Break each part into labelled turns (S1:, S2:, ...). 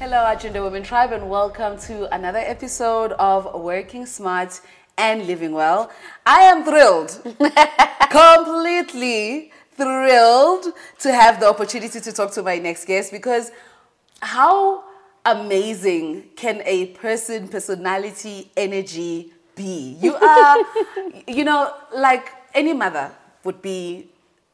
S1: Hello, Agenda Women Tribe, and welcome to another episode of Working Smart and Living Well. I am thrilled, completely thrilled to have the opportunity to talk to my next guest because how amazing can a person, personality, energy be? You are, you know, like any mother would be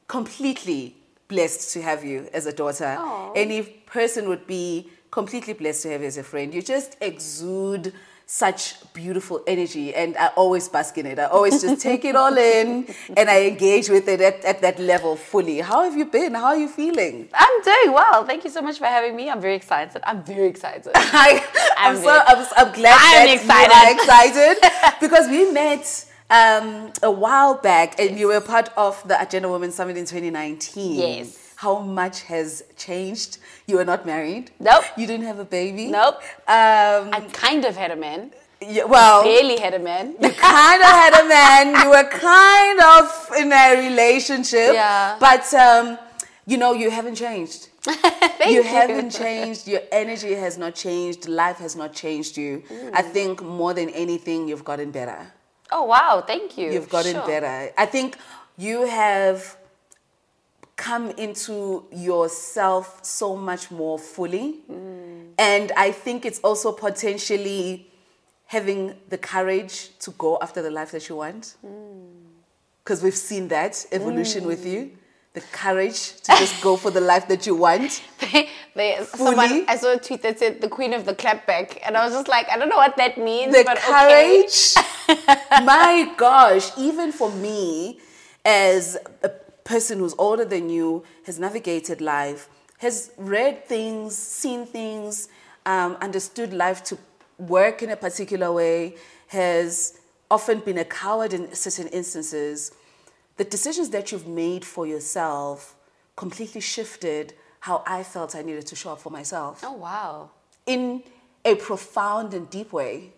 S1: completely blessed to have you as a daughter.
S2: Aw.
S1: Any person would be completely blessed to have you as a friend. You just exude such beautiful energy and I always bask in it. I always just take it all in and I engage with it at, at that level fully. How have you been? How are you feeling?
S2: I'm doing well. Thank you so much for having me. I'm very excited. I'm very excited.
S1: I, I'm,
S2: I'm
S1: so I'm, I'm glad
S2: I'm
S1: are excited because we met um, a while back and you were part of the Agenda Women Summit in 2019.
S2: Yes.
S1: How much has changed? You were not married.
S2: Nope.
S1: You didn't have a baby.
S2: Nope.
S1: Um,
S2: I kind of had a man.
S1: yeah, well,
S2: Barely had a man.
S1: you kind of had a man. You were kind of in a relationship.
S2: Yeah.
S1: But um, you know, you haven't changed.
S2: Thank
S1: you haven't changed. Your energy has not changed. Life has not changed you. I
S2: Mm.
S1: think more than anything, you've gotten better.
S2: Oh wow, thank you.
S1: You've gotten
S2: Sure.
S1: better. I think you have come into yourself so much more fully.
S2: Mm.
S1: And I think it's also potentially having the courage to go after the life that you want.
S2: Mm.
S1: Because we've seen that evolution with you. The courage to just go for the life that you want.
S2: They-
S1: Fully?
S2: someone I saw a tweet that said the queen of the clapback, and I was just like, I don't know what that means,
S1: the
S2: but okay.
S1: courage. My gosh, even for me, as a person who's older than you, has navigated life, has read things, seen things, um, understood life to work in a particular way, has often been a coward in certain instances. The decisions that you've made for yourself completely shifted how I felt I needed to show up for myself
S2: Oh wow.
S1: in a profound and deep way.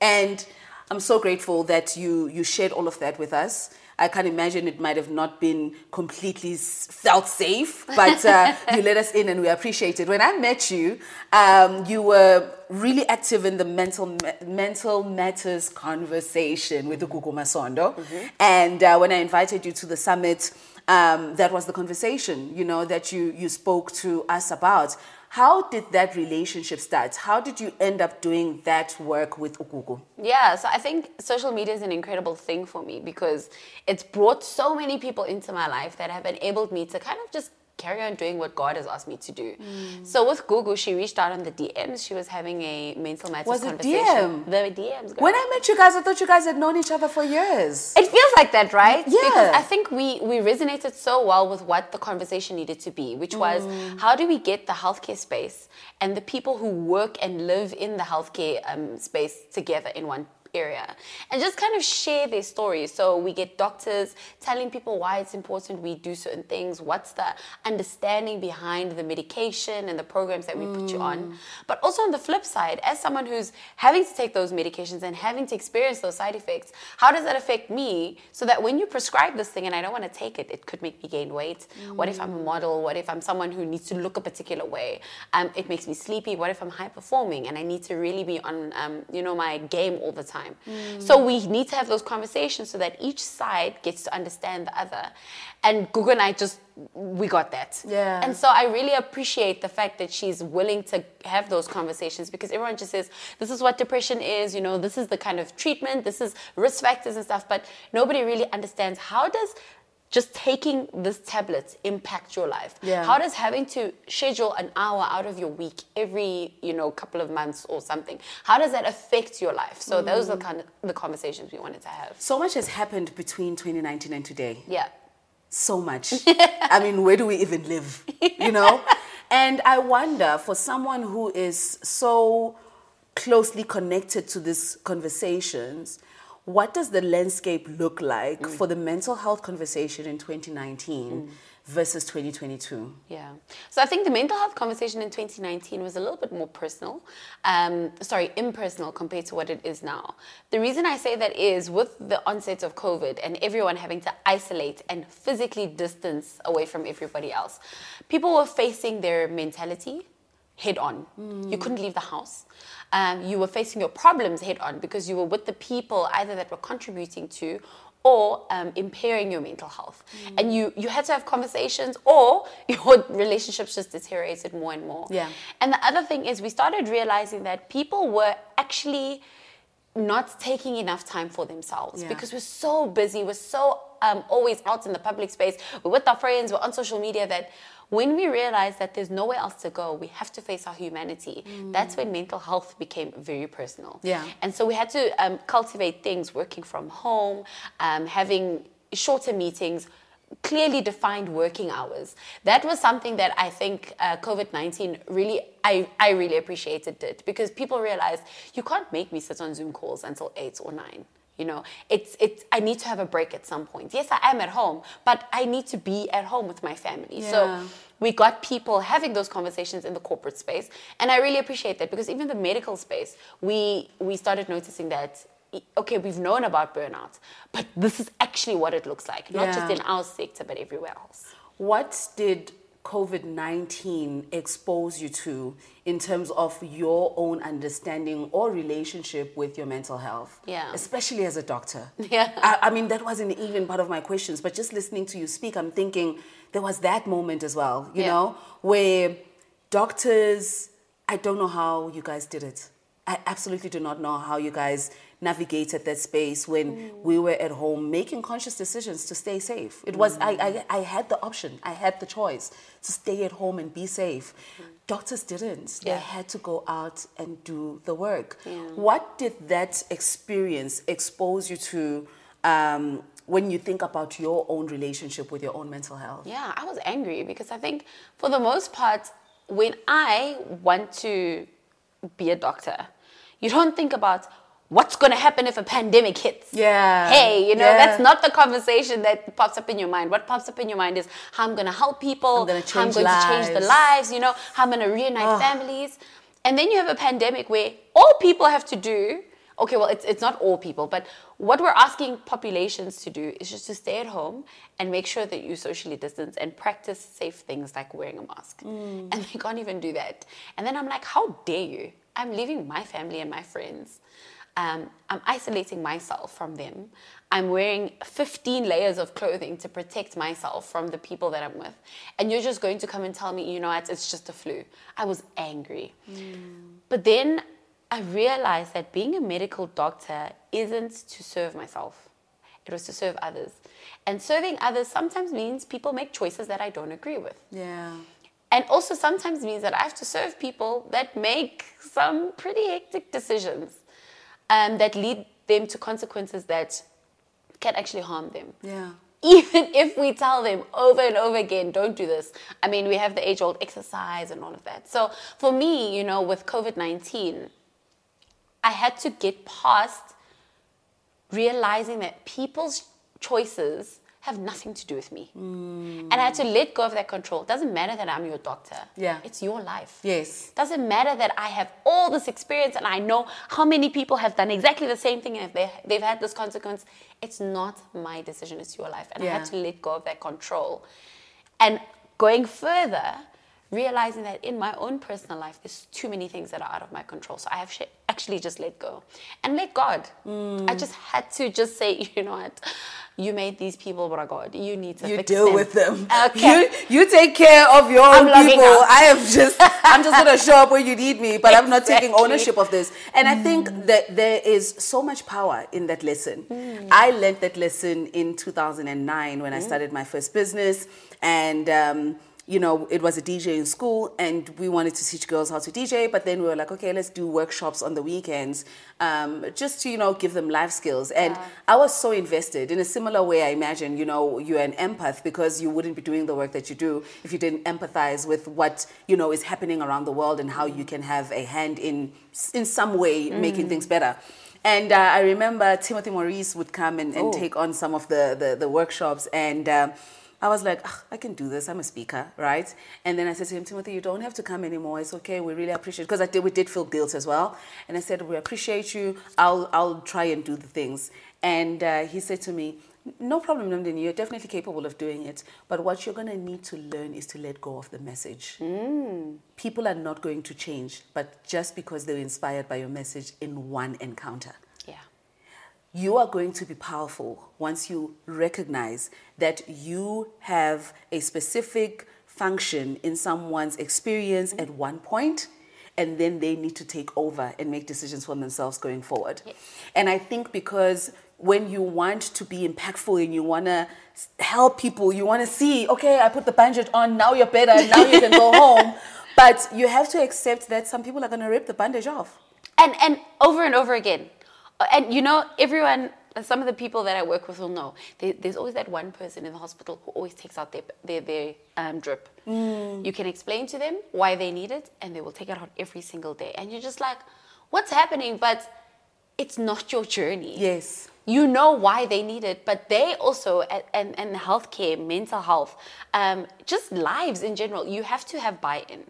S1: And I'm so grateful that you you shared all of that with us. I can't imagine it might have not been completely felt safe, but uh, you let us in and we appreciate it. When I met you, um, you were really active in the mental mental matters conversation with the Gugu Masondo. And uh, when I invited you to the summit, um, that was the conversation, you know, that you, you spoke to us about. How did that relationship start? How did you end up doing that work with Ukuku?
S2: Yeah, so I think social media is an incredible thing for me because it's brought so many people into my life that have enabled me to kind of just carry on doing what God has asked me to do.
S1: Mm.
S2: So with Gugu, she reached out on the DMs. She was having a mental matters
S1: Was
S2: conversation.
S1: DM?
S2: The DMs. girl.
S1: When I met you guys, I thought you guys had known each other for years.
S2: It feels like that, right?
S1: Yeah.
S2: Because I think we we resonated so well with what the conversation needed to be, which was
S1: Mm.
S2: how do we get the healthcare space and the people who work and live in the healthcare um, space together in one area and just kind of share their stories. So we get doctors telling people why it's important we do certain things what's the understanding behind the medication and the programs that we put you on. But also on the flip side as someone who's having to take those medications and having to experience those side effects how does that affect me? So that when you prescribe this thing and i don't want to take it it could make me gain weight. What if i'm a model? What if i'm someone who needs to look a particular way? Um, it makes me sleepy. What if i'm high performing and i need to really be on um, you know my game all the time Mm. so we need to have those conversations so that each side gets to understand the other. And Gugu and i just we got that.
S1: Yeah.
S2: and so I really appreciate the fact that she's willing to have those conversations because everyone just says, this is what depression is, you know, this is the kind of treatment, this is risk factors and stuff, but nobody really understands how does just taking this tablet impact your life?
S1: Yeah.
S2: How does having to schedule an hour out of your week every, you know, couple of months or something, how does that affect your life? So those are mm. kind of the conversations we wanted to have.
S1: So much has happened between 2019 and today.
S2: Yeah.
S1: so much. I mean, where do we even live? You know? And I wonder for someone who is so closely connected to these conversations, what does the landscape look like for the mental health conversation in 2019 versus 2022?
S2: Yeah. So I think the mental health conversation in 2019 was a little bit more personal, um, sorry, impersonal compared to what it is now. The reason I say that is with the onset of COVID and everyone having to isolate and physically distance away from everybody else, people were facing their mentality head on. You couldn't leave the house. Um, you were facing your problems head on because you were with the people either that were contributing to or um, impairing your mental health.
S1: Mm.
S2: And you, you had to have conversations or your relationships just deteriorated more and more.
S1: Yeah.
S2: And the other thing is we started realizing that people were actually not taking enough time for themselves
S1: Yeah.
S2: because we're so busy, we're so um, always out in the public space, we're with our friends, we're on social media that when we realize that there's nowhere else to go, we have to face our humanity. That's when mental health became very personal.
S1: Yeah.
S2: And so we had to um, cultivate things, working from home, um, having shorter meetings, clearly defined working hours. That was something that I think uh, COVID 19 really, I, I really appreciated it because people realized you can't make me sit on Zoom calls until eight or nine. You know, it's it's. I need to have a break at some point. Yes, I am at home, but I need to be at home with my family.
S1: Yeah.
S2: So we got people having those conversations in the corporate space and i really appreciate that because even the medical space we we started noticing that okay we've known about burnout but this is actually what it looks like not just in our sector but everywhere else
S1: What did COVID 19 expose you to in terms of your own understanding or relationship with your mental health?
S2: Yeah.
S1: Especially as a doctor.
S2: Yeah.
S1: I, I mean, that wasn't even part of my questions, but just listening to you speak, I'm thinking there was that moment as well, you
S2: Yeah.
S1: know, where doctors, I don't know how you guys did it. I absolutely do not know how you guys navigated that space when mm. we were at home making conscious decisions to stay safe. It was I, I mm. I had the option, I had the choice to stay at home and be safe. Mm. Doctors didn't. They had to go out and do the work.
S2: Yeah.
S1: What did that experience expose you to um, when you think about your own relationship with your own mental health?
S2: Yeah, I was angry because I think for the most part, when I want to be a doctor, you don't think about what's going to happen if a pandemic hits.
S1: Yeah,
S2: Hey, you know,
S1: yeah.
S2: that's not the conversation that pops up in your mind. What pops up in your mind is how I'm going to help people,
S1: I'm gonna
S2: how I'm going to change the
S1: lives.
S2: lives, you know, how I'm going to reunite families. And then you have a pandemic where all people have to do, okay, well, it's, it's not all people, but what we're asking populations to do is just to stay at home and make sure that you socially distance and practice safe things like wearing a mask. Mm. And they can't even do that. And then I'm like, how dare you? I'm leaving my family and my friends. Um, I'm isolating myself from them. I'm wearing 15 layers of clothing to protect myself from the people that I'm with. And you're just going to come and tell me, you know what, it's just a flu. I was angry. But then I realized that being a medical doctor isn't to serve myself, it was to serve others. And serving others sometimes means people make choices that I don't agree with.
S1: Yeah.
S2: And also sometimes means that I have to serve people that make some pretty hectic decisions um, that lead them to consequences that can actually harm them.
S1: Yeah.
S2: Even if we tell them over and over again, don't do this. I mean, we have the age old exercise and all of that. So for me, you know, with COVID 19, I had to get past realizing that people's choices have nothing to do with me. Hmm. And I had to let go of that control. It doesn't matter that I'm your doctor.
S1: Yeah.
S2: It's your life.
S1: Yes.
S2: It Doesn't matter that I have all this experience and I know how many people have done exactly the same thing and if they, they've had this consequence. It's not my decision, it's your life. And I had to let go of that control. And going further, realizing that in my own personal life, there's too many things that are out of my control. So I have sh- actually just let go and let God.
S1: Mm.
S2: I just had to just say, you know what? You made these people, but God, you need to
S1: You
S2: fix
S1: deal
S2: them.
S1: with them.
S2: Okay.
S1: You you take care of your
S2: I'm
S1: own
S2: logging
S1: people. I am just I'm just gonna show up where you need me, but I'm not taking ownership of this. And I
S2: Mm.
S1: think that there is so much power in that lesson. I learned that lesson in 2009
S2: Mm.
S1: when I started my first business, and. Um, you know, it was a DJ in school, and we wanted to teach girls how to DJ. But then we were like, okay, let's do workshops on the weekends, um, just to you know give them life skills. And I was so invested in a similar way. I imagine, you know, you're an empath because you wouldn't be doing the work that you do if you didn't empathize with what you know is happening around the world and how you can have a hand in in some way making things better. And uh, I remember Timothy Maurice would come and, and
S2: Oh.
S1: take on some of the the, the workshops and. Um, I was like, I can do this. I'm a speaker, right? And then I said to him, Timothy, you don't have to come anymore. It's okay. We really appreciate it. because I did. We did feel guilt as well. And I said, we appreciate you. I'll I'll try and do the things. And uh, he said to me, No problem, Nomndeni. You're definitely capable of doing it. But what you're going to need to learn is to let go of the message. People are not going to change, but just because they were inspired by your message in one encounter. You are going to be powerful once you recognize that you have a specific function in someone's experience at one point and then they need to take over and make decisions for themselves going forward. And I think because when you want to be impactful and you want to help people, you want to see, okay, I put the bandage on, now you're better, now you can go home. But you have to accept that some people are going to rip the bandage off.
S2: and and over and over again and you know everyone some of the people that i work with will know there, there's always that one person in the hospital who always takes out their their, their um, drip. You can explain to them why they need it and they will take it out every single day. And you're just like what's happening? But it's not your journey.
S1: Yes.
S2: you know why they need it, but they also, and, and, and healthcare, mental health, um, just lives in general, you have to have buy in.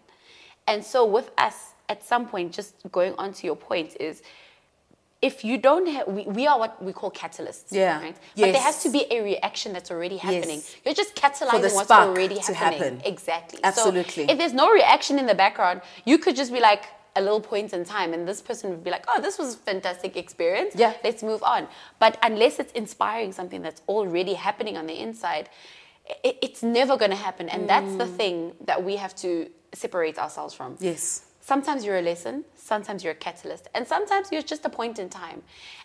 S2: And so, with us, at some point, just going on to your point, is if you don't have, we, we are what we call catalysts.
S1: Yeah.
S2: Right? But there has to be a reaction that's already happening.
S1: Yes.
S2: You're just catalyzing what's
S1: spark
S2: already
S1: to
S2: happening.
S1: happen.
S2: Exactly.
S1: Absolutely.
S2: So if there's no reaction in the background, you could just be like, a little point in time and this person would be like oh this was a fantastic experience
S1: Yeah.
S2: let's move on but unless it's inspiring something that's already happening on the inside it, it's never going to happen and that's the mm. thing that we have to separate ourselves from
S1: Yes.
S2: Sometimes you're a lesson sometimes you're a catalyst and sometimes you're just a point in time.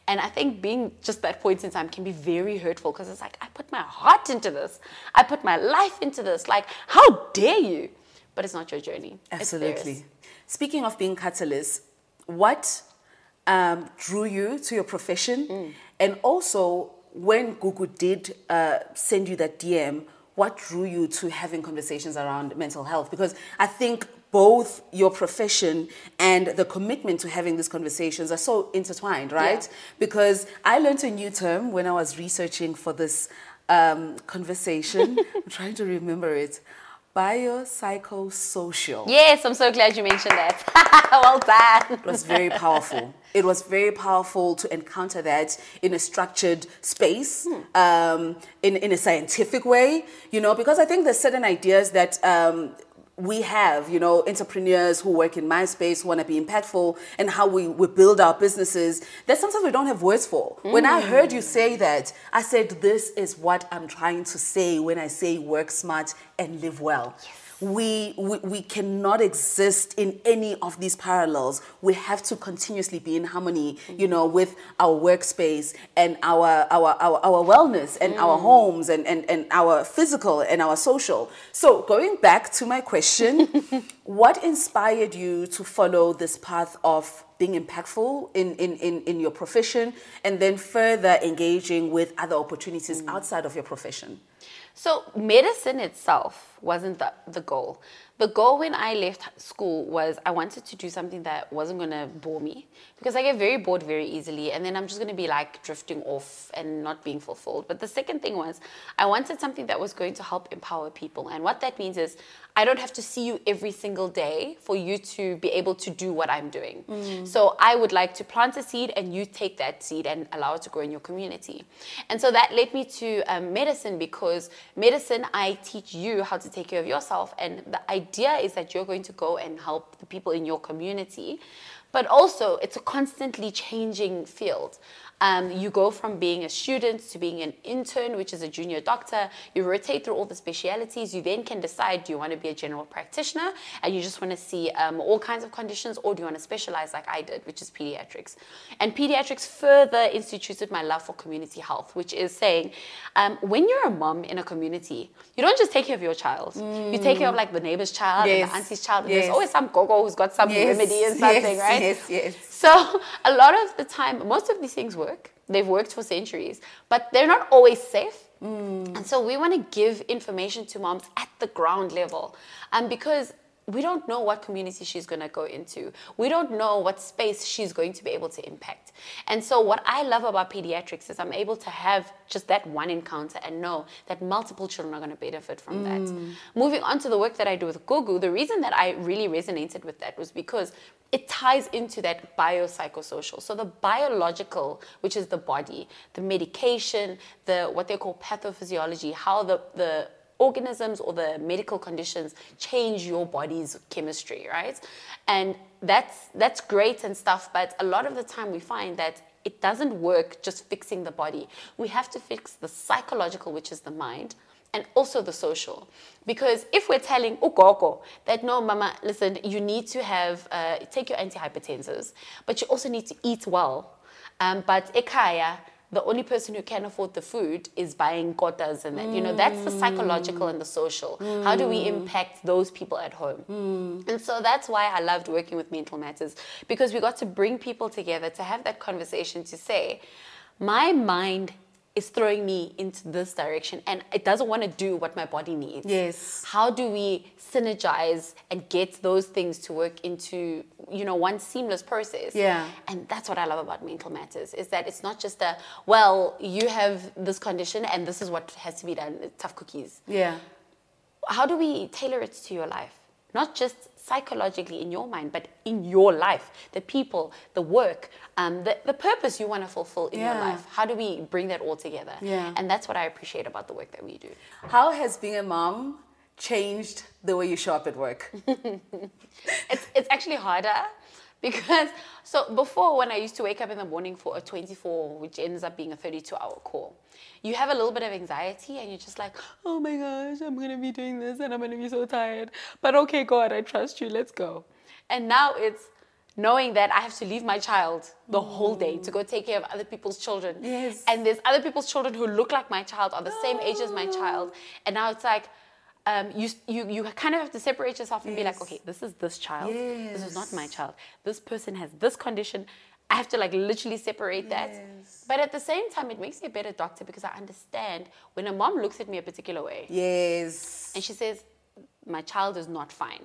S2: And i think being just that point in time can be very hurtful because it's like i put my heart into this. I put my life into this. Like how dare you? But it's not your journey.
S1: Absolutely. Speaking of being catalyst, what um, drew you to your profession? And also, when Gugu did uh, send you that DM, what drew you to having conversations around mental health? Because I think both your profession and the commitment to having these conversations are so intertwined, right?
S2: Yeah.
S1: Because I learned a new term when I was researching for this um, conversation. I'm trying to remember it. Biopsychosocial.
S2: yes i'm so glad you mentioned that well done
S1: It was very powerful. It was very powerful to encounter that in a structured space, um, in, in a scientific way, you know, because I think there's certain ideas that um, we have, you know, entrepreneurs who work in my space who want to be impactful and how we, we build our businesses that sometimes we don't have words for. When I mm. heard you say that, I said, this is what I'm trying to say when I say work smart and live well. We, we, we cannot exist in any of these parallels. We have to continuously be in harmony, you know, with our workspace and our, our, our, our wellness and our mm. homes and, and, and our physical and our social. So, going back to my question, what inspired you to follow this path of being impactful in, in, in, in your profession and then further engaging with other opportunities mm. outside of your profession?
S2: So medicine itself wasn't the, the goal. The goal when I left school was I wanted to do something that wasn't going to bore me because I get very bored very easily and then I'm just going to be like drifting off and not being fulfilled. But the second thing was I wanted something that was going to help empower people. And what that means is I don't have to see you every single day for you to be able to do what I'm doing. So I would like to plant a seed and you take that seed and allow it to grow in your community. And so that led me to um, medicine because medicine, I teach you how to take care of yourself. And the idea is that you're going to go and help the people in your community. But also, it's a constantly changing field. Um, you go from being a student to being an intern, which is a junior doctor. You rotate through all the specialities. You then can decide do you want to be a general practitioner and you just want to see um, all kinds of conditions, or do you want to specialize like I did, which is pediatrics? And pediatrics further instituted my love for community health, which is saying um, when you're a mom in a community, you don't just take care of your child, you take care of like the neighbor's child and the auntie's child. And
S1: Yes.
S2: There's always some gogo who's got some remedy and something,
S1: yes,
S2: right?
S1: Yes, yes.
S2: So a lot of the time, most of these things work. They've worked for centuries, but they're not always safe. And so we want to give information to moms at the ground level, um, because we don't know what community she's going to go into. We don't know what space she's going to be able to impact. And so, what I love about pediatrics is I'm able to have just that one encounter and know that multiple children are going to benefit from that. Mm. Moving on to the work that I do with Gugu, the reason that I really resonated with that was because it ties into that biopsychosocial. So the biological, which is the body, the medication, the what they call pathophysiology, how the, the organisms or the medical conditions change your body's chemistry, right? And that's that's great and stuff, but a lot of the time we find that it doesn't work just fixing the body. We have to fix the psychological, which is the mind, and also the social. Because if we're telling Ukoko that no, mama, listen, you need to have uh, take your antihypertensives, but you also need to eat well. Um, but ekaya, the only person who can afford the food is buying kotas and that. You know, that's the psychological and the social. How do we impact those people at home? And so that's why I loved working with Mental Matters because we got to bring people together to have that conversation to say, my mind is throwing me into this direction and it doesn't want to do what my body needs.
S1: Yes.
S2: How do we synergize and get those things to work into, you know, one seamless process?
S1: Yeah.
S2: And that's what I love about mental matters is that it's not just a, well, you have this condition and this is what has to be done, tough cookies.
S1: Yeah.
S2: How do we tailor it to your life? Not just psychologically in your mind, but in your life, the people, the work, um, the, the purpose you want to fulfill in your life. How do we bring that all together?
S1: Yeah.
S2: And that's what I appreciate about the work that we do.
S1: How has being a mom changed the way you show up at work?
S2: it's, it's actually harder because so before when I used to wake up in the morning for a 24 which ends up being a 32 hour call you have a little bit of anxiety and you're just like oh my gosh I'm gonna be doing this and I'm gonna be so tired but okay God I trust you let's go and now it's knowing that I have to leave my child the whole day to go take care of other people's children
S1: Yes.
S2: and there's other people's children who look like my child are the same age as my child and now it's like um, you, you, you kind of have to separate yourself and be like, okay, this is this child. This is not my child. This person has this condition. I have to like literally separate that.
S1: Yes.
S2: But at the same time, it makes me a better doctor because I understand when a mom looks at me a particular way
S1: Yes.
S2: and she says, my child is not fine.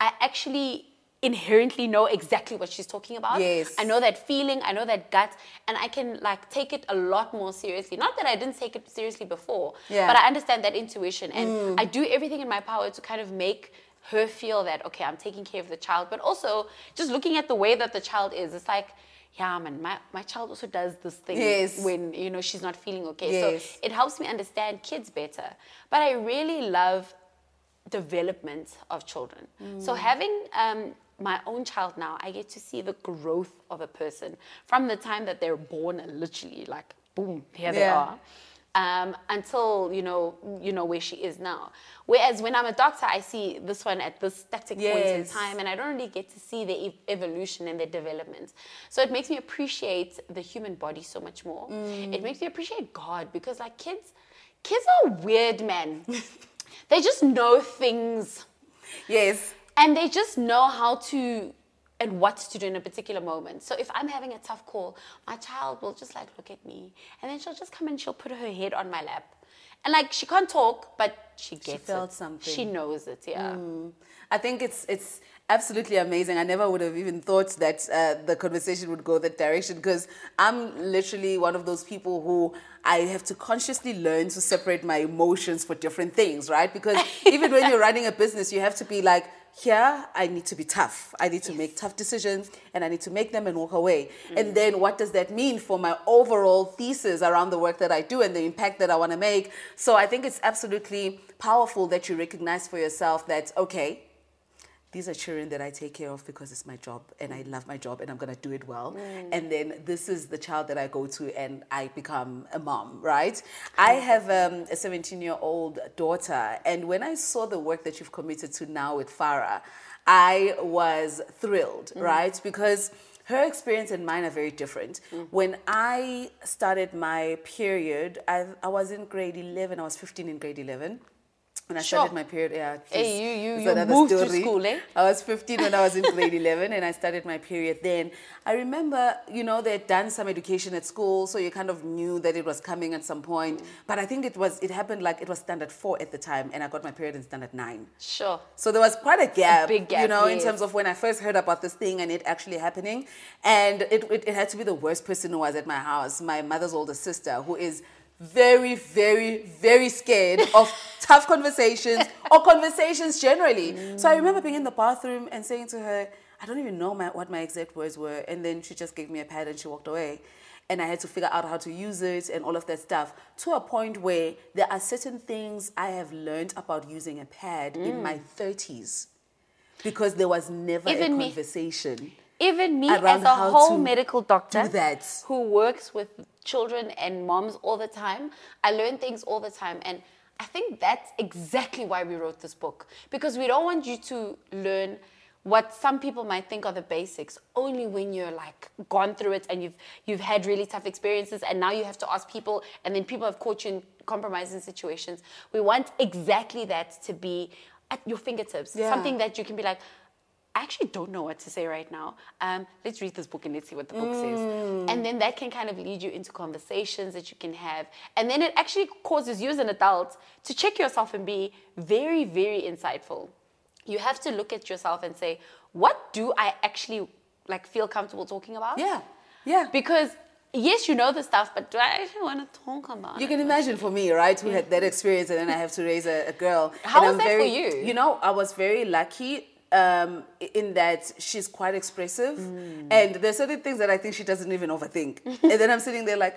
S2: I actually inherently know exactly what she's talking about.
S1: Yes.
S2: I know that feeling, I know that gut, and I can like take it a lot more seriously. Not that I didn't take it seriously before,
S1: Yeah. Mm.
S2: but I understand that intuition and I do everything in my power to kind of make her feel that okay, I'm taking care of the child, but also just looking at the way that the child is, it's like yeah, man, my, my child also does this thing
S1: Yes.
S2: when you know she's not feeling okay.
S1: Yes.
S2: So it helps me understand kids better. But I really love development of children. So having um, my own child now, I get to see the growth of a person from the time that they're born and literally like boom, here they are. Um, until you know, you know where she is now. Whereas when I'm a doctor, I see this one at this static point in time, and I don't really get to see the e- evolution and the development. So it makes me appreciate the human body so much more. It makes me appreciate God because, like kids, kids are weird, man. they just know things
S1: Yes.
S2: and they just know how to and what to do in a particular moment. So if I'm having a tough call, my child will just like look at me and then she'll just come and she'll put her head on my lap. And like she can't talk, but she gets she
S1: felt
S2: it.
S1: something.
S2: She knows it, yeah.
S1: I think it's it's absolutely amazing. I never would have even thought that uh, the conversation would go that direction because I'm literally one of those people who I have to consciously learn to separate my emotions for different things, right? Because even when you're running a business, you have to be like, here, I need to be tough. I need to make tough decisions and I need to make them and walk away. And then what does that mean for my overall thesis around the work that I do and the impact that I want to make? So I think it's absolutely powerful that you recognize for yourself that, okay, these are children that I take care of because it's my job and I love my job and I'm gonna do it well. Mm. And then this is the child that I go to and I become a mom, right? I have um, a 17 year old daughter, and when I saw the work that you've committed to now with Farah, I was thrilled, mm. right? Because her experience and mine are very different. Mm. When I started my period, I, I was in grade 11, I was 15 in grade 11 when I
S2: Sure.
S1: started my period, yeah.
S2: Hey, you- you- you moved to school, eh?
S1: I was 15 when I was in grade 11 and I started my period then. I remember, you know, they'd done some education at school, so you kind of knew that it was coming at some point. But I think it was, it happened like it was standard four at the time and I got my period in standard nine.
S2: Sure.
S1: So there was quite a gap,
S2: big gap,
S1: you know, in terms of when I first heard about this thing and it actually happening. And it, it, it had to be the worst person who was at my house, my mother's older sister, who is very, very, very scared of tough conversations or conversations generally. So I remember being in the bathroom and saying to her, I don't even know my, what my exact words were. And then she just gave me a pad and she walked away. And I had to figure out how to use it and all of that stuff to a point where there are certain things I have learned about using a pad in mm. my 30s because there was never
S2: Even
S1: a
S2: me. Even me, as a whole medical doctor who works with children and moms all the time, I learn things all the time. And I think that's exactly why we wrote this book. Because we don't want you to learn what some people might think are the basics only when you're like gone through it and you've you've had really tough experiences and now you have to ask people and then people have caught you in compromising situations. We want exactly that to be at your fingertips.
S1: Yeah.
S2: Something that you can be like, I actually don't know what to say right now. Um, let's read this book and let's see what the book says. And then that can kind of lead you into conversations that you can have. And then it actually causes you as an adult to check yourself and be very, very insightful. You have to look at yourself and say, what do I actually like feel comfortable talking about?
S1: Yeah, yeah.
S2: Because yes, you know the stuff, but do I actually want to talk about
S1: You
S2: it?
S1: can imagine for me, right, who had that experience, and then I have to raise a, a girl.
S2: How
S1: and
S2: was
S1: I'm
S2: that for
S1: very,
S2: you?
S1: You know, I was very lucky um, in that she's quite expressive,
S2: Mm.
S1: and there's certain things that I think she doesn't even overthink, and then I'm sitting there like,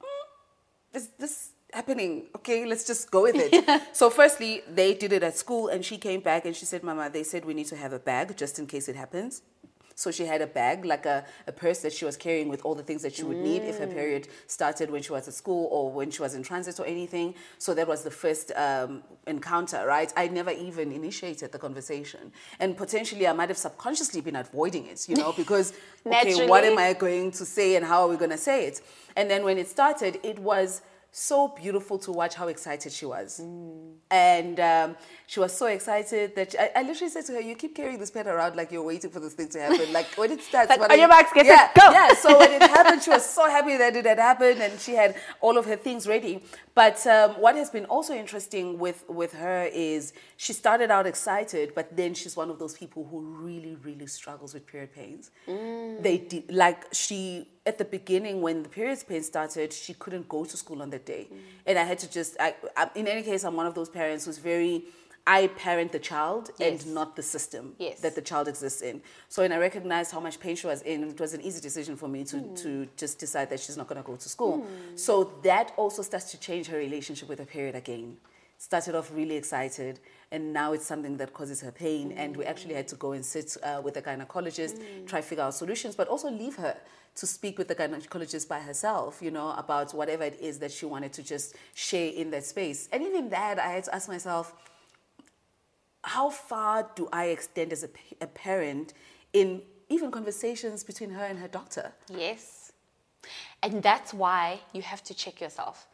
S1: "Mm, is this happening? Okay, let's just go with it. So, firstly, they did it at school, and she came back and she said, "Mama, they said we need to have a bag just in case it happens." So she had a bag, like a, a purse that she was carrying with all the things that she would need if her period started when she was at school or when she was in transit or anything. So that was the first um, encounter, right? I never even initiated the conversation. And potentially I might have subconsciously been avoiding it, you know, because, okay, what am I going to say and how are we going to say it? And then when it started, it was so beautiful to watch how excited she was. And um, she was so excited that she- I, I literally said to her, "You keep carrying this pen around like you're waiting for this thing to happen. Like when it starts,
S2: Like, on your
S1: you-"
S2: marks, get
S1: yeah,
S2: set, go.
S1: yeah. So when it happened, she was so happy that it had happened, and she had all of her things ready. But um, what has been also interesting with with her is she started out excited, but then she's one of those people who really, really struggles with period pains. They did, like she at the beginning when the periods pain started, she couldn't go to school on that day, mm. and I had to just. I, I, in any case, I'm one of those parents who's very. I parent the child
S2: Yes.
S1: and not the system
S2: Yes.
S1: that the child exists in. So when I recognized how much pain she was in, it was an easy decision for me to, mm. to just decide that she's not going to go to school. Mm. So that also starts to change her relationship with her period again. Started off really excited, and now it's something that causes her pain. And we actually had to go and sit uh, with a gynecologist, try figure out solutions, but also leave her to speak with the gynecologist by herself, you know, about whatever it is that she wanted to just share in that space. And even that, I had to ask myself, how far do I extend as a, a parent in even conversations between her and her doctor?
S2: Yes. And that's why you have to check yourself.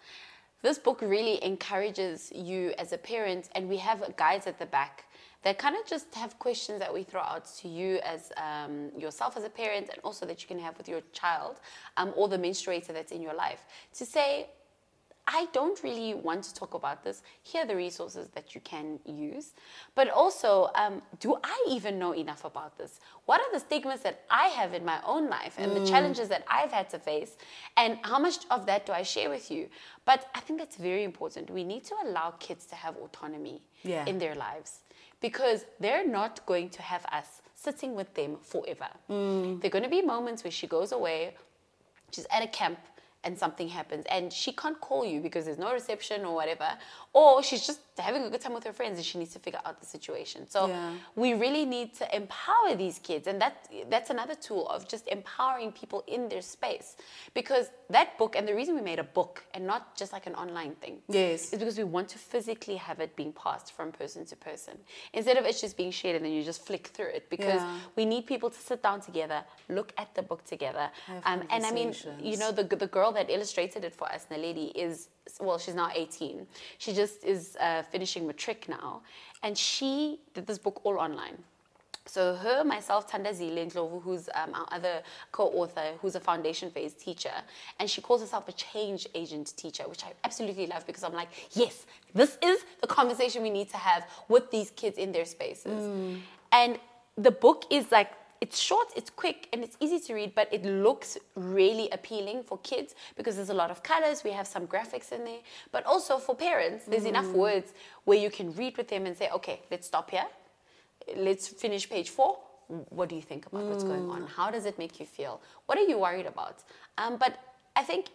S2: This book really encourages you as a parent, and we have guides at the back that kind of just have questions that we throw out to you as um, yourself as a parent, and also that you can have with your child um, or the menstruator that's in your life to say, I don't really want to talk about this. Here are the resources that you can use. But also, um, do I even know enough about this? What are the stigmas that I have in my own life and the challenges that I've had to face? And how much of that do I share with you? But I think that's very important. We need to allow kids to have autonomy
S1: Yeah.
S2: in their lives because they're not going to have us sitting with them forever. There are going to be moments where she goes away, she's at a camp and something happens and she can't call you because there's no reception or whatever or she's just having a good time with her friends and she needs to figure out the situation. So
S1: Yeah.
S2: we really need to empower these kids. And that that's another tool of just empowering people in their space. Because that book and the reason we made a book and not just like an online thing
S1: Yes.
S2: is because we want to physically have it being passed from person to person. Instead of it just being shared and then you just flick through it. Because
S1: Yeah.
S2: we need people to sit down together look at the book together. Um, and i mean you know the, the girl that illustrated it for us naledi is well, she's now 18. She just is uh, finishing matric now. And she did this book all online. So her, myself, Tandazile Ndlovu, who's um, our other co-author, who's a foundation phase teacher, and she calls herself a change agent teacher, which I absolutely love because I'm like, yes, this is the conversation we need to have with these kids in their spaces. And the book is like it's short, it's quick, and it's easy to read, but it looks really appealing for kids because there's a lot of colors. We have some graphics in there, but also for parents, there's enough words where you can read with them and say, okay, let's stop here. Let's finish page four. What do you think about what's going on? How does it make you feel? What are you worried about? Um, but I think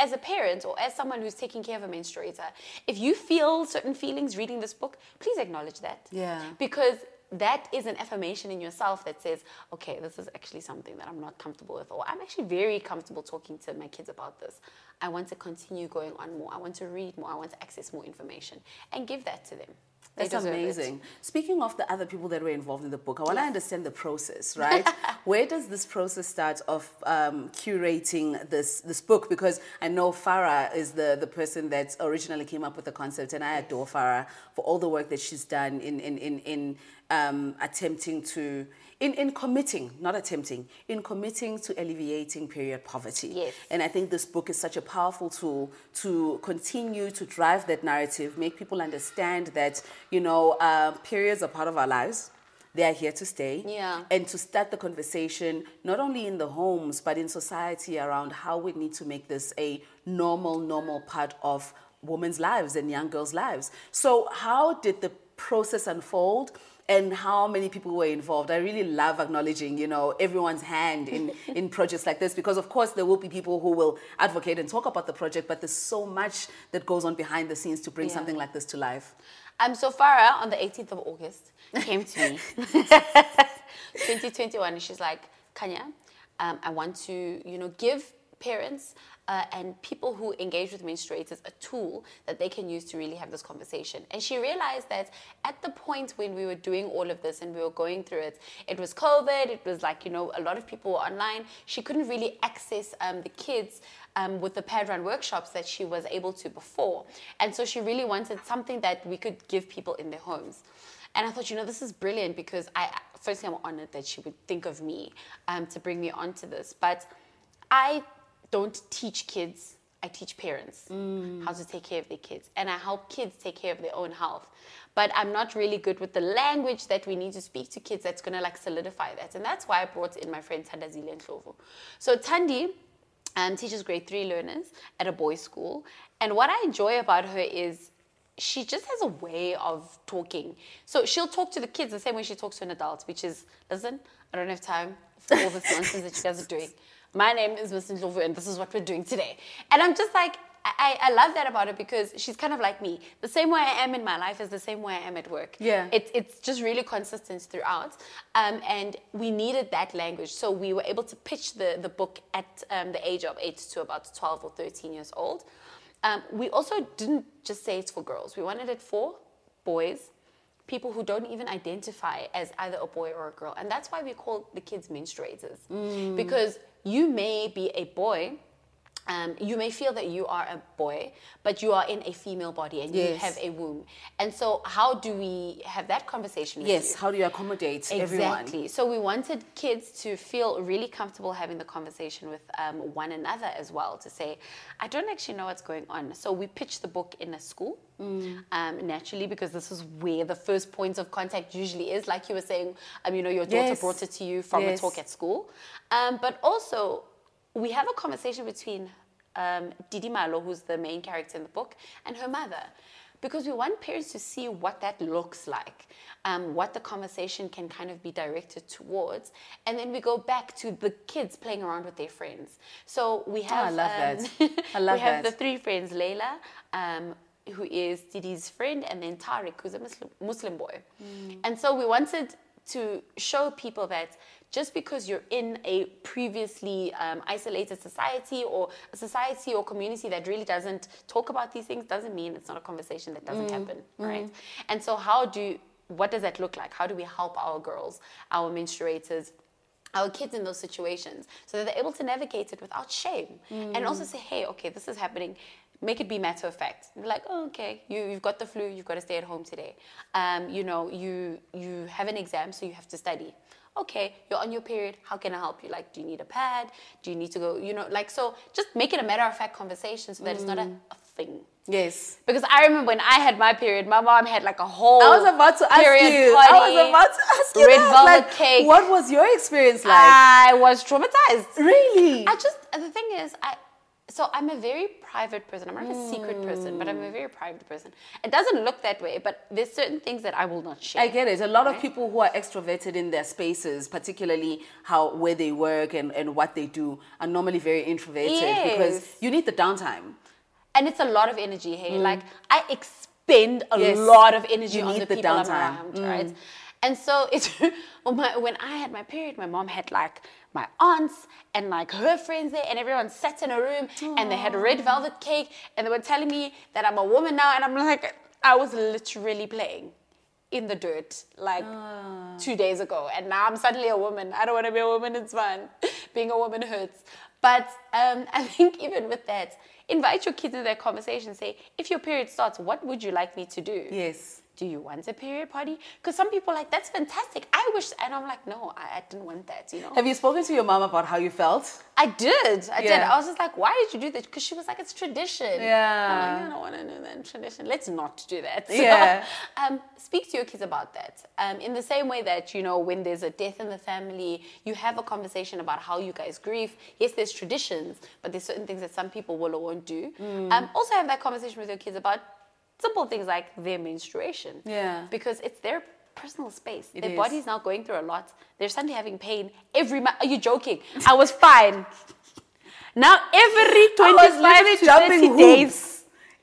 S2: as a parent or as someone who's taking care of a menstruator, if you feel certain feelings reading this book, please acknowledge that.
S1: Yeah.
S2: Because that is an affirmation in yourself that says, okay, this is actually something that I'm not comfortable with, or I'm actually very comfortable talking to my kids about this. I want to continue going on more. I want to read more. I want to access more information and give that to them.
S1: That's
S2: deserve it.
S1: amazing. Speaking of the other people that were involved in the book, I want to understand the process, right? Where does this process start of um, curating this this book? Because I know Farah is the, the person that originally came up with the concept, and I adore Farah for all the work that she's done in in in, in um, attempting to. In, in committing, not attempting, in committing to alleviating period poverty.
S2: Yes.
S1: And I think this book is such a powerful tool to continue to drive that narrative, make people understand that, you know, uh, periods are part of our lives. They are here to stay.
S2: Yeah.
S1: And to start the conversation, not only in the homes, but in society around how we need to make this a normal, normal part of women's lives and young girls' lives. So, how did the process unfold? And how many people were involved. I really love acknowledging, you know, everyone's hand in, in projects like this because of course there will be people who will advocate and talk about the project, but there's so much that goes on behind the scenes to bring
S2: Yeah.
S1: something like this to life.
S2: Um, so Farah on the 18th of August came to me, 2021, and she's like, Kanya, um, I want to, you know, give parents uh, and people who engage with menstruators a tool that they can use to really have this conversation. And she realized that at the point when we were doing all of this and we were going through it, it was COVID, it was like, you know, a lot of people were online. She couldn't really access um, the kids um, with the pad run workshops that she was able to before. And so she really wanted something that we could give people in their homes. And I thought, you know, this is brilliant because I, firstly, I'm honored that she would think of me um, to bring me onto this. But I don't teach kids, I teach parents how to take care of their kids. And I help kids take care of their own health. But I'm not really good with the language that we need to speak to kids that's gonna like solidify that. And that's why I brought in my friend Tandazile Ndlovu. So Tandi um, teaches grade three learners at a boys' school. And what I enjoy about her is she just has a way of talking. So she'll talk to the kids the same way she talks to an adult, which is, listen, I don't have time for all this nonsense that you guys are doing. My name is Miss Ndlovu, and this is what we're doing today. And I'm just like, I, I love that about her because she's kind of like me. The same way I am in my life is the same way I am at work.
S1: Yeah.
S2: It, it's just really consistent throughout. Um, and we needed that language. So we were able to pitch the, the book at um, the age of 8 to about 12 or 13 years old. Um, we also didn't just say it's for girls. We wanted it for boys, people who don't even identify as either a boy or a girl. And that's why we call the kids menstruators. Because you may be a boy, um, you may feel that you are a boy, but you are in a female body and you have a womb. And so, how do we have that conversation with
S1: Yes, how do you accommodate everyone?
S2: Exactly. So we wanted kids to feel really comfortable having the conversation with um, one another as well. To say, I don't actually know what's going on. So we pitched the book in a school,
S1: Mm.
S2: um, naturally, because this is where the first point of contact usually is. Like you were saying, um, you know, your daughter
S1: Yes.
S2: brought it to you from
S1: Yes.
S2: a talk at school, um, but also we have a conversation between um, Tidi Malo, who's the main character in the book, and her mother. Because we want parents to see what that looks like, um, what the conversation can kind of be directed towards, and then we go back to the kids playing around with their friends. So we have,
S1: Oh, I love
S2: um,
S1: that. I love
S2: we have
S1: that.
S2: the three friends, Layla, um, who is Tidi's friend, and then Tariq, who's a Muslim, Muslim boy.
S1: Mm.
S2: And so we wanted to show people that just because you're in a previously um, isolated society or a society or community that really doesn't talk about these things doesn't mean it's not a conversation that
S1: Mm.
S2: doesn't happen, right? And so, how do what does that look like? How do we help our girls, our menstruators? Our kids in those situations so that they're able to navigate it without shame and also say, hey, okay, this is happening. make it be matter of fact. Like, oh, okay, you, you've got the flu, you've got to stay at home today. Um, you know, you you have an exam, so you have to study. Okay, you're on your period. How can I help you? Like, do you need a pad? Do you need to go? You know, like so. Just make it a matter of fact conversation, so that it's not a, mm. a thing.
S1: Yes.
S2: Because I remember when I had my period, my mom had like a whole.
S1: I was about to ask
S2: period
S1: you.
S2: Party,
S1: I was about to ask you
S2: red velvet
S1: like,
S2: cake.
S1: What was your experience like?
S2: I was traumatized.
S1: really?
S2: I just the thing is I so I'm a very private person. I'm not a secret person, but I'm a very private person. It doesn't look that way, but there's certain things that I will not share.
S1: I get it. A lot of people who are extroverted in their spaces, particularly how where they work and, and what they do, are normally very introverted because you need the downtime.
S2: and it's a lot of energy, hey. Like I expend a
S1: Mm. Yes.
S2: lot of energy
S1: You
S2: on the
S1: the
S2: people I'm
S1: downtime. Mm.
S2: around, right? And so it's when I had my period, my mom had like my aunts and like her friends there, and everyone sat in a room and they had red velvet cake, and they were telling me that I'm a woman now, and I'm like, I was literally playing in the dirt like two days ago, and now I'm suddenly a woman. I don't want to be a woman. It's fun. Being a woman hurts. But um, I think even with that, invite your kids into that conversation. Say, if your period starts, what would you like me to do?
S1: Yes.
S2: Do you want a period party? Because some people are like, that's fantastic. I wish, and I'm like, no, I, I didn't want that, you know?
S1: Have you spoken to your mom about how you felt?
S2: I did. I did. I was just like, why did you do that? Because she was like, it's tradition.
S1: Yeah.
S2: I'm like, I don't want to do that tradition. Let's not do that. So,
S1: Yeah.
S2: um, speak to your kids about that. Um, in the same way that, you know, when there's a death in the family, you have a conversation about how you guys grieve. Yes, there's traditions, but there's certain things that some people will or won't do.
S1: Mm.
S2: Um, also have that conversation with your kids about simple things like their menstruation.
S1: Yeah.
S2: Because it's their personal space.
S1: It
S2: their
S1: is.
S2: body's now going through a lot. They're suddenly having pain every month. Are you joking? I was fine. Now every
S1: I
S2: 25
S1: literally
S2: to
S1: jumping
S2: 30 days,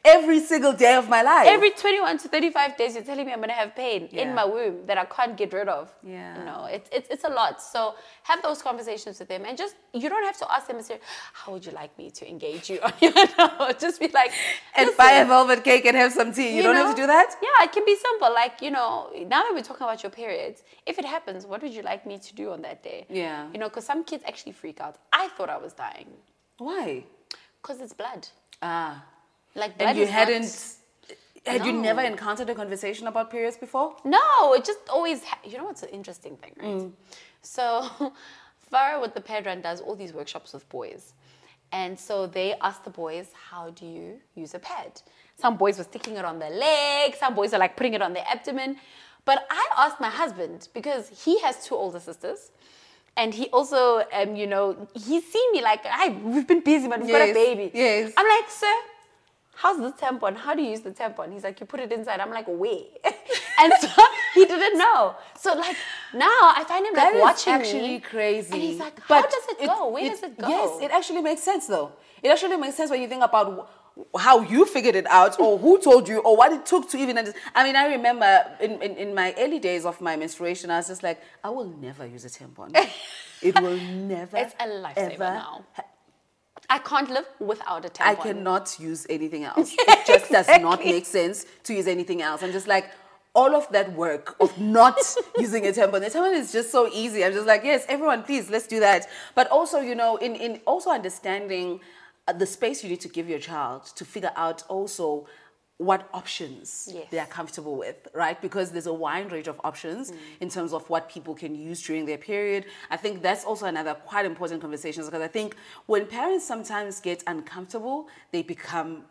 S1: every single day of my life.
S2: every 21 to 35 days, you're telling me I'm gonna have pain
S1: Yeah.
S2: in my womb that I can't get rid of.
S1: Yeah.
S2: You know, it's, it's, it's a lot. So have those conversations with them and just, you don't have to ask them and say, how would you like me to engage you? you know, just be like,
S1: and buy a velvet cake and have some tea. You, don't have to do that?
S2: Yeah, it can be simple. Like, you know, now that we're talking about your periods, if it happens, what would you like me to do on that day?
S1: Yeah.
S2: You know, because some kids actually freak out. I thought I was dying
S1: Why?
S2: because it's blood.
S1: Ah.
S2: Like,
S1: And you hadn't had you never encountered a conversation about periods before?
S2: No, it just always. Ha- you know what's an interesting thing, right?
S1: Mm.
S2: So, Farah with the ped run does all these workshops with boys, and so they ask the boys, "How do you use a pad?" Some boys were sticking it on their leg. Some boys are like putting it on their abdomen. But I asked my husband because he has two older sisters. And he also, um, you know, he's seen me like, "Hi, we've been busy, but we've got a baby."
S1: yes.
S2: I'm like, "Sir, how's the tampon? How do you use the tampon? He's like, you put it inside. I'm like, wait. and so he didn't know. So like now I find him
S1: That
S2: like
S1: is
S2: watching
S1: actually
S2: me,
S1: crazy.
S2: And he's like, how
S1: But
S2: does it go? Where does it go?
S1: Yes, it actually makes sense though. It actually makes sense when you think about how you figured it out or who told you or what it took to even understand. I mean, I remember in, in, in my early days of my menstruation, I was just like, I will never use a tampon. it will never.
S2: It's a lifesaver
S1: ever
S2: now. I can't live without a tampon.
S1: I cannot use anything else. It just does not make sense to use anything else. I'm just like, all of that work of not using a tampon. The tampon is just so easy. I'm just like, yes, everyone, please, let's do that. But also, you know, in, in also understanding uh, the space you need to give your child to figure out also what options
S2: Yes.
S1: they are comfortable with, right? Because there's a wide range of options
S2: Mm.
S1: in terms of what people can use during their period. I think that's also another quite important conversation because I think when parents sometimes get uncomfortable, they become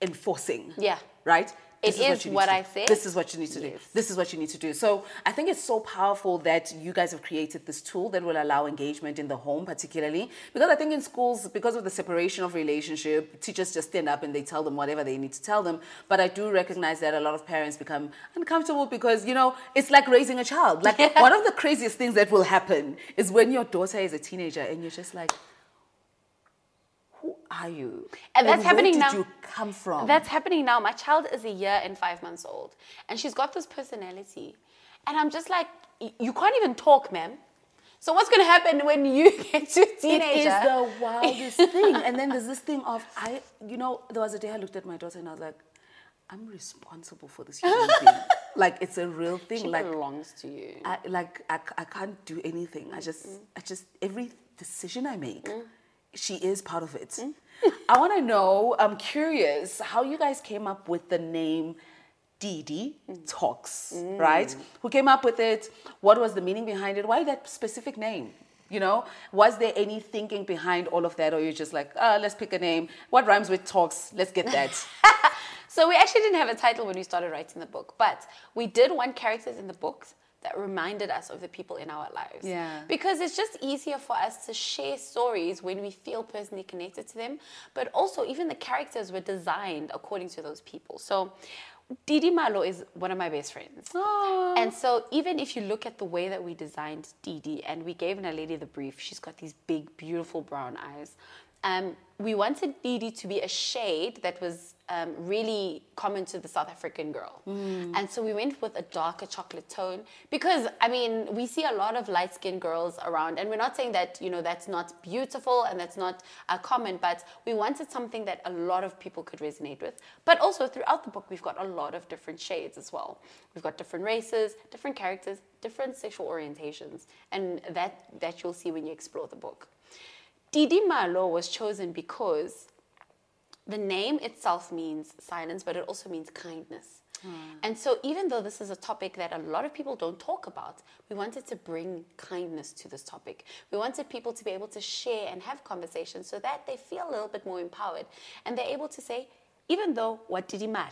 S1: enforcing.
S2: Yeah.
S1: Right?
S2: It is
S1: you need
S2: what I said.
S1: This is what you need to do. This is what you need to do. So I think it's so powerful that you guys have created this tool that will allow engagement in the home, particularly because I think in schools, because of the separation of relationship, teachers just stand up and they tell them whatever they need to tell them. But I do recognize that a lot of parents become uncomfortable because you know it's like raising a child. Like one of the craziest things that will happen is when your daughter is a teenager and you're just like. Are you?
S2: And that's happening
S1: where
S2: now.
S1: did you come from?
S2: That's happening now. My child is a year and five months old, and she's got this personality, and I'm just like, you can't even talk, ma'am. So what's gonna happen when you get to teenager?
S1: It is the wildest thing. And then there's this thing of I, you know, there was a day I looked at my daughter and I was like, I'm responsible for this human being. Like it's a real thing.
S2: She
S1: like
S2: belongs to you.
S1: I like I, I can't do anything. I just mm. I just every decision I make mm. She is part of it. I want to know, I'm curious how you guys came up with the name Tidi Talks, right? Who came up with it? What was the meaning behind it? Why that specific name? You know, was there any thinking behind all of that, or you're just like, ah, let's pick a name. What rhymes with talks? Let's get that.
S2: So we actually didn't have a title when we started writing the book, but we did want characters in the books that reminded us of the people in our lives.
S1: Yeah.
S2: Because it's just easier for us to share stories when we feel personally connected to them, but also even the characters were designed according to those people. So Tidi Malo is one of my best friends.
S1: Aw.
S2: And so even if you look at the way that we designed Tidi and we gave Naledi the brief, she's got these big, beautiful brown eyes. Um, we wanted Tidi to be a shade that was um, really common to the South African girl. And so we went with a darker chocolate tone because, I mean, we see a lot of light skinned girls around. And we're not saying that, you know, that's not beautiful and that's not uh, common, but we wanted something that a lot of people could resonate with. But also throughout the book, we've got a lot of different shades as well. We've got different races, different characters, different sexual orientations. And that, that you'll see when you explore the book. Tidi Malo was chosen because the name itself means silence, but it also means kindness. Hmm. And so, even though this is a topic that a lot of people don't talk about, we wanted to bring kindness to this topic. We wanted people to be able to share and have conversations so that they feel a little bit more empowered and they're able to say, even though what did he mal?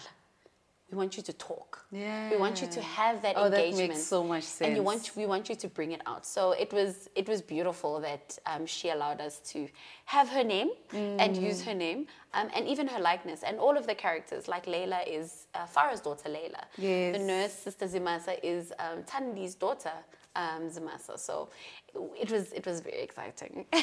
S2: We want you to talk. Yeah. We want you to have that
S1: Oh, that makes
S2: engagement.
S1: so much
S2: And you
S1: sense.
S2: want we want you to bring it out. So it was it was beautiful that um, she allowed us to have her name and use her name um, and even her likeness and all of the characters. Like Layla is uh, Farah's daughter, Layla.
S1: Yes.
S2: The nurse, Sister Zimasa, is um, Tandi's daughter, um, Zimasa. So it was it was very exciting.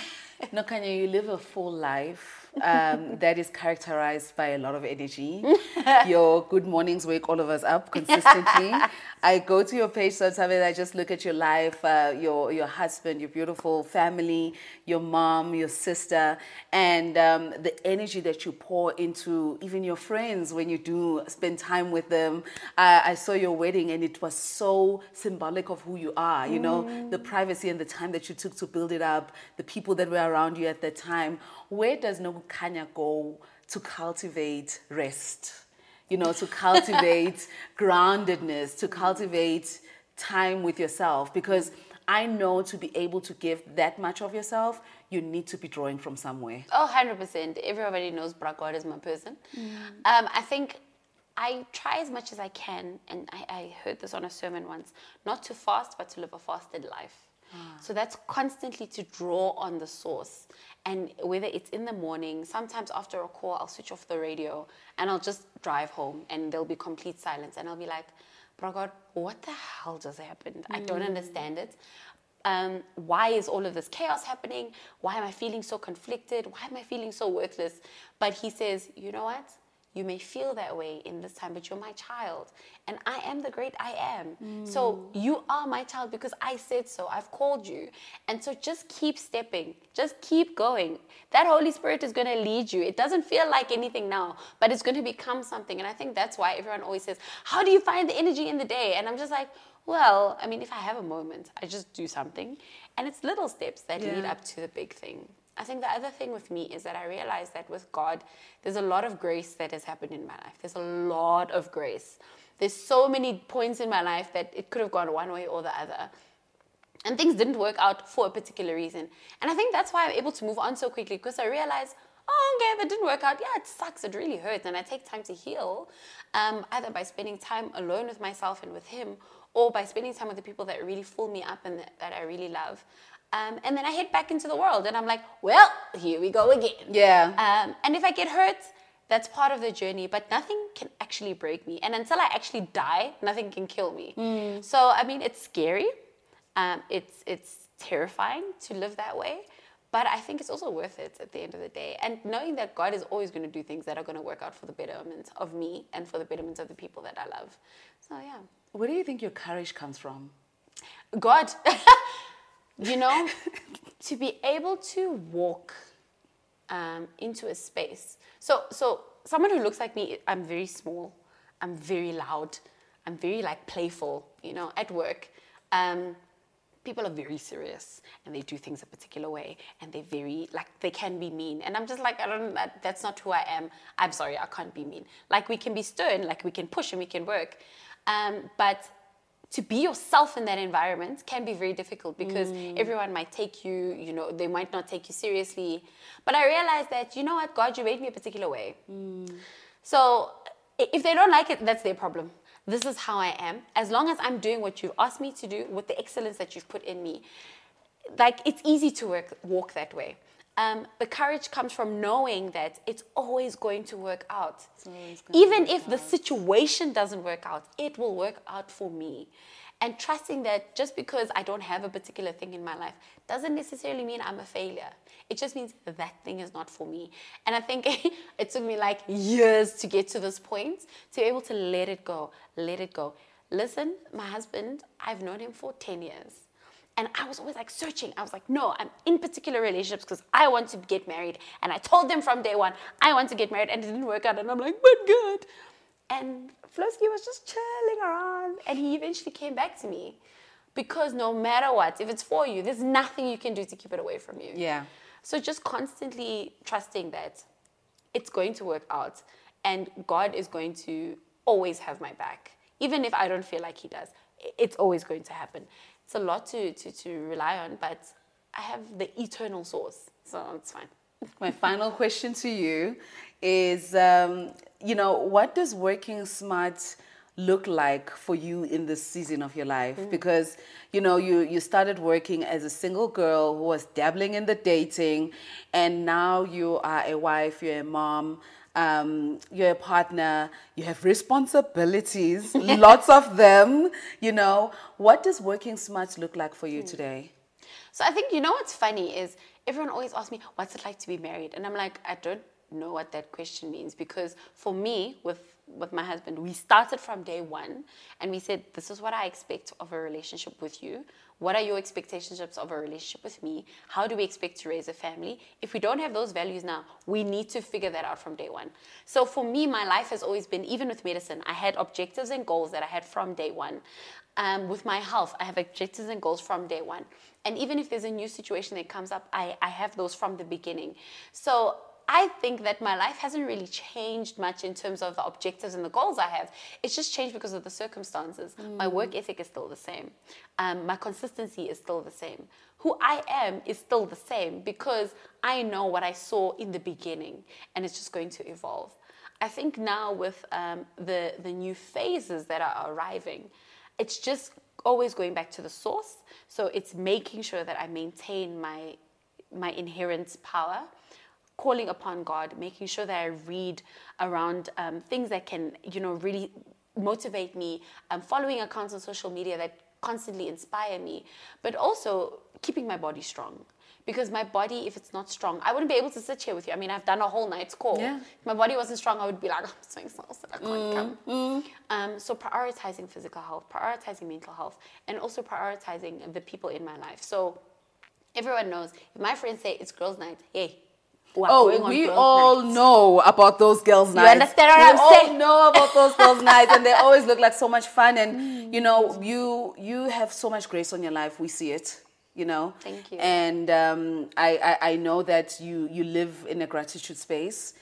S1: No, Kanya, you live a full life um, that is characterized by a lot of energy. your good mornings wake all of us up consistently. I go to your page sometimes and I just look at your life, uh, your your husband, your beautiful family, your mom, your sister, and um, the energy that you pour into even your friends when you do spend time with them. I, I saw your wedding and it was so symbolic of who you are. You know, the privacy and the time that you took to build it up, the people that were around you at that time. Where does Nokukanya go to cultivate rest? You know, to cultivate groundedness, to cultivate time with yourself. Because I know to be able to give that much of yourself, you need to be drawing from somewhere.
S2: Oh, 100%. Everybody knows Brakod is my person. Um, I think I try as much as I can, and I, I heard this on a sermon once, not to fast, but to live a fasted life. So that's constantly to draw on the source. And whether it's in the morning, sometimes after a call, I'll switch off the radio and I'll just drive home and there'll be complete silence. And I'll be like, Brakod, what the hell just happened? I don't understand it um, why is all of this chaos happening? Why am I feeling so conflicted? Why am I feeling so worthless? But he says, you know what? You may feel that way in this time, but you're my child. And I am the great I am. So mm. you are my child because I said so. I've called you. And so just keep stepping. Just keep going. That Holy Spirit is going to lead you. It doesn't feel like anything now, but it's going to become something. And I think that's why everyone always says, How do you find the energy in the day? And I'm just like, well, I mean, if I have a moment, I just do something. And it's little steps that lead up to the big thing. I think the other thing with me is that I realize that with God, there's a lot of grace that has happened in my life. There's a lot of grace. There's so many points in my life that it could have gone one way or the other. And things didn't work out for a particular reason. And I think that's why I'm able to move on so quickly because I realize, oh, okay, that didn't work out. Yeah, it sucks. It really hurts. And I take time to heal, um, either by spending time alone with myself and with Him, or by spending time with the people that really fill me up and that, that I really love. Um, and then I head back into the world and I'm like, well, here we go again.
S1: Yeah.
S2: Um, and if I get hurt, that's part of the journey, but nothing can actually break me. And until I actually die, nothing can kill me. So, I mean, it's scary. Um, it's, it's terrifying to live that way. But I think it's also worth it at the end of the day. And knowing that God is always going to do things that are going to work out for the betterment of me and for the betterment of the people that I love. So, yeah.
S1: Where do you think your courage comes from?
S2: God, you know, to be able to walk um, into a space. So, so someone who looks like me, I'm very small, I'm very loud, I'm very like playful, you know, at work. Um, people are very serious and they do things a particular way and they're very like they can be mean and i'm just like i don't that, that's not who i am i'm sorry i can't be mean like we can be stern like we can push and we can work um, but to be yourself in that environment can be very difficult because mm. everyone might take you you know they might not take you seriously but i realized that you know what god you made me a particular way mm. so if they don't like it that's their problem this is how I am. As long as I'm doing what you've asked me to do with the excellence that you've put in me, like it's easy to work, walk that way. Um, the courage comes from knowing that it's always going to work out. Even if out. the situation doesn't work out, it will work out for me and trusting that just because I don't have a particular thing in my life doesn't necessarily mean I'm a failure. It just means that thing is not for me. And I think it took me like years to get to this point to be able to let it go, let it go. Listen, my husband, I've known him for 10 years. And I was always like searching. I was like, no, I'm in particular relationships because I want to get married. And I told them from day one, I want to get married, and it didn't work out. And I'm like, but good. And Flosky was just chilling around and he eventually came back to me. Because no matter what, if it's for you, there's nothing you can do to keep it away from you.
S1: Yeah.
S2: So just constantly trusting that it's going to work out and God is going to always have my back. Even if I don't feel like He does, it's always going to happen. It's a lot to, to, to rely on, but I have the eternal source, so it's fine.
S1: My final question to you is um, you know, what does working smart look like for you in this season of your life? Mm. Because, you know, you, you started working as a single girl who was dabbling in the dating, and now you are a wife, you're a mom. Um, you're a partner, you have responsibilities, lots of them, you know. What does working smart look like for you mm. today?
S2: So I think, you know what's funny is everyone always asks me, what's it like to be married? And I'm like, I don't know what that question means because for me with with my husband we started from day one and we said this is what i expect of a relationship with you. What are your expectations of a relationship with me? How do we expect to raise a family? If we don't have those values now we need to figure that out from day one. So for me my life has always been even with medicine i had objectives and goals that i had from day one. Um, with my health, I have objectives and goals from day one. And even if there's a new situation that comes up, I, I have those from the beginning. So I think that my life hasn't really changed much in terms of the objectives and the goals I have. It's just changed because of the circumstances. Mm. My work ethic is still the same. Um, my consistency is still the same. Who I am is still the same because I know what I saw in the beginning and it's just going to evolve. I think now with um, the, the new phases that are arriving, it's just always going back to the source. So it's making sure that I maintain my, my inherent power calling upon God, making sure that I read around um, things that can, you know, really motivate me, um, following accounts on social media that constantly inspire me, but also keeping my body strong. Because my body, if it's not strong, I wouldn't be able to sit here with you. I mean, I've done a whole night's call. Yeah. If my body wasn't strong, I would be like, I'm so exhausted, I can't mm, come. Mm. Um, so prioritizing physical health, prioritizing mental health, and also prioritizing the people in my life. So everyone knows if my friends say it's girls' night, hey,
S1: oh, we all nights. know about those girls'
S2: nights. You understand what
S1: we
S2: I'm
S1: all
S2: saying?
S1: know about those girls' nights, and they always look like so much fun. And you know, you you have so much grace on your life. We see it. You know.
S2: Thank you.
S1: And um, I, I I know that you you live in a gratitude space.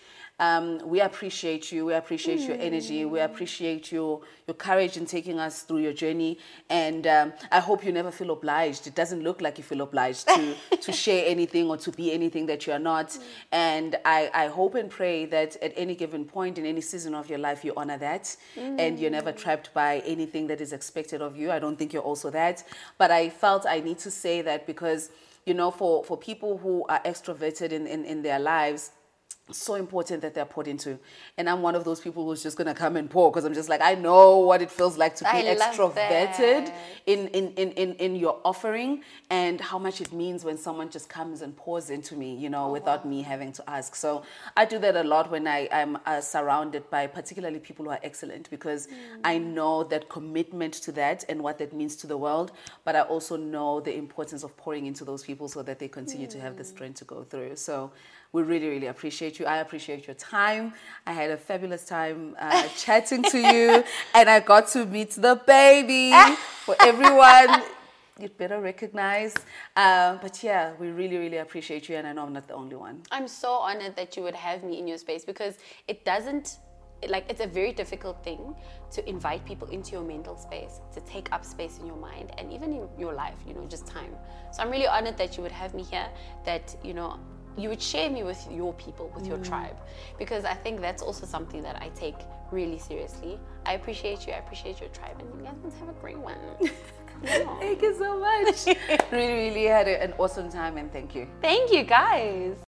S1: Um, we appreciate you. We appreciate mm. your energy. We appreciate your your courage in taking us through your journey. And um, I hope you never feel obliged. It doesn't look like you feel obliged to to share anything or to be anything that you are not. Mm. And I, I hope and pray that at any given point in any season of your life, you honor that, mm. and you're never trapped by anything that is expected of you. I don't think you're also that. But I felt I need to say that because you know, for, for people who are extroverted in, in, in their lives, so important that they're poured into. And I'm one of those people who's just gonna come and pour because I'm just like, I know what it feels like to be I extroverted in, in, in, in, in your offering and how much it means when someone just comes and pours into me, you know, oh, without wow. me having to ask. So I do that a lot when I, I'm uh, surrounded by particularly people who are excellent because mm. I know that commitment to that and what that means to the world. But I also know the importance of pouring into those people so that they continue mm. to have the mm. strength to go through. So we really, really appreciate you. I appreciate your time. I had a fabulous time uh, chatting to you, and I got to meet the baby. For everyone, you'd better recognize. Uh, but yeah, we really, really appreciate you, and I know I'm not the only one.
S2: I'm so honored that you would have me in your space because it doesn't like it's a very difficult thing to invite people into your mental space to take up space in your mind and even in your life you know just time so i'm really honored that you would have me here that you know you would share me with your people with your mm. tribe because i think that's also something that i take really seriously i appreciate you i appreciate your tribe and you guys must have a great one Yeah.
S1: Thank you so much. really, really had an awesome time, and thank you.
S2: thank you guys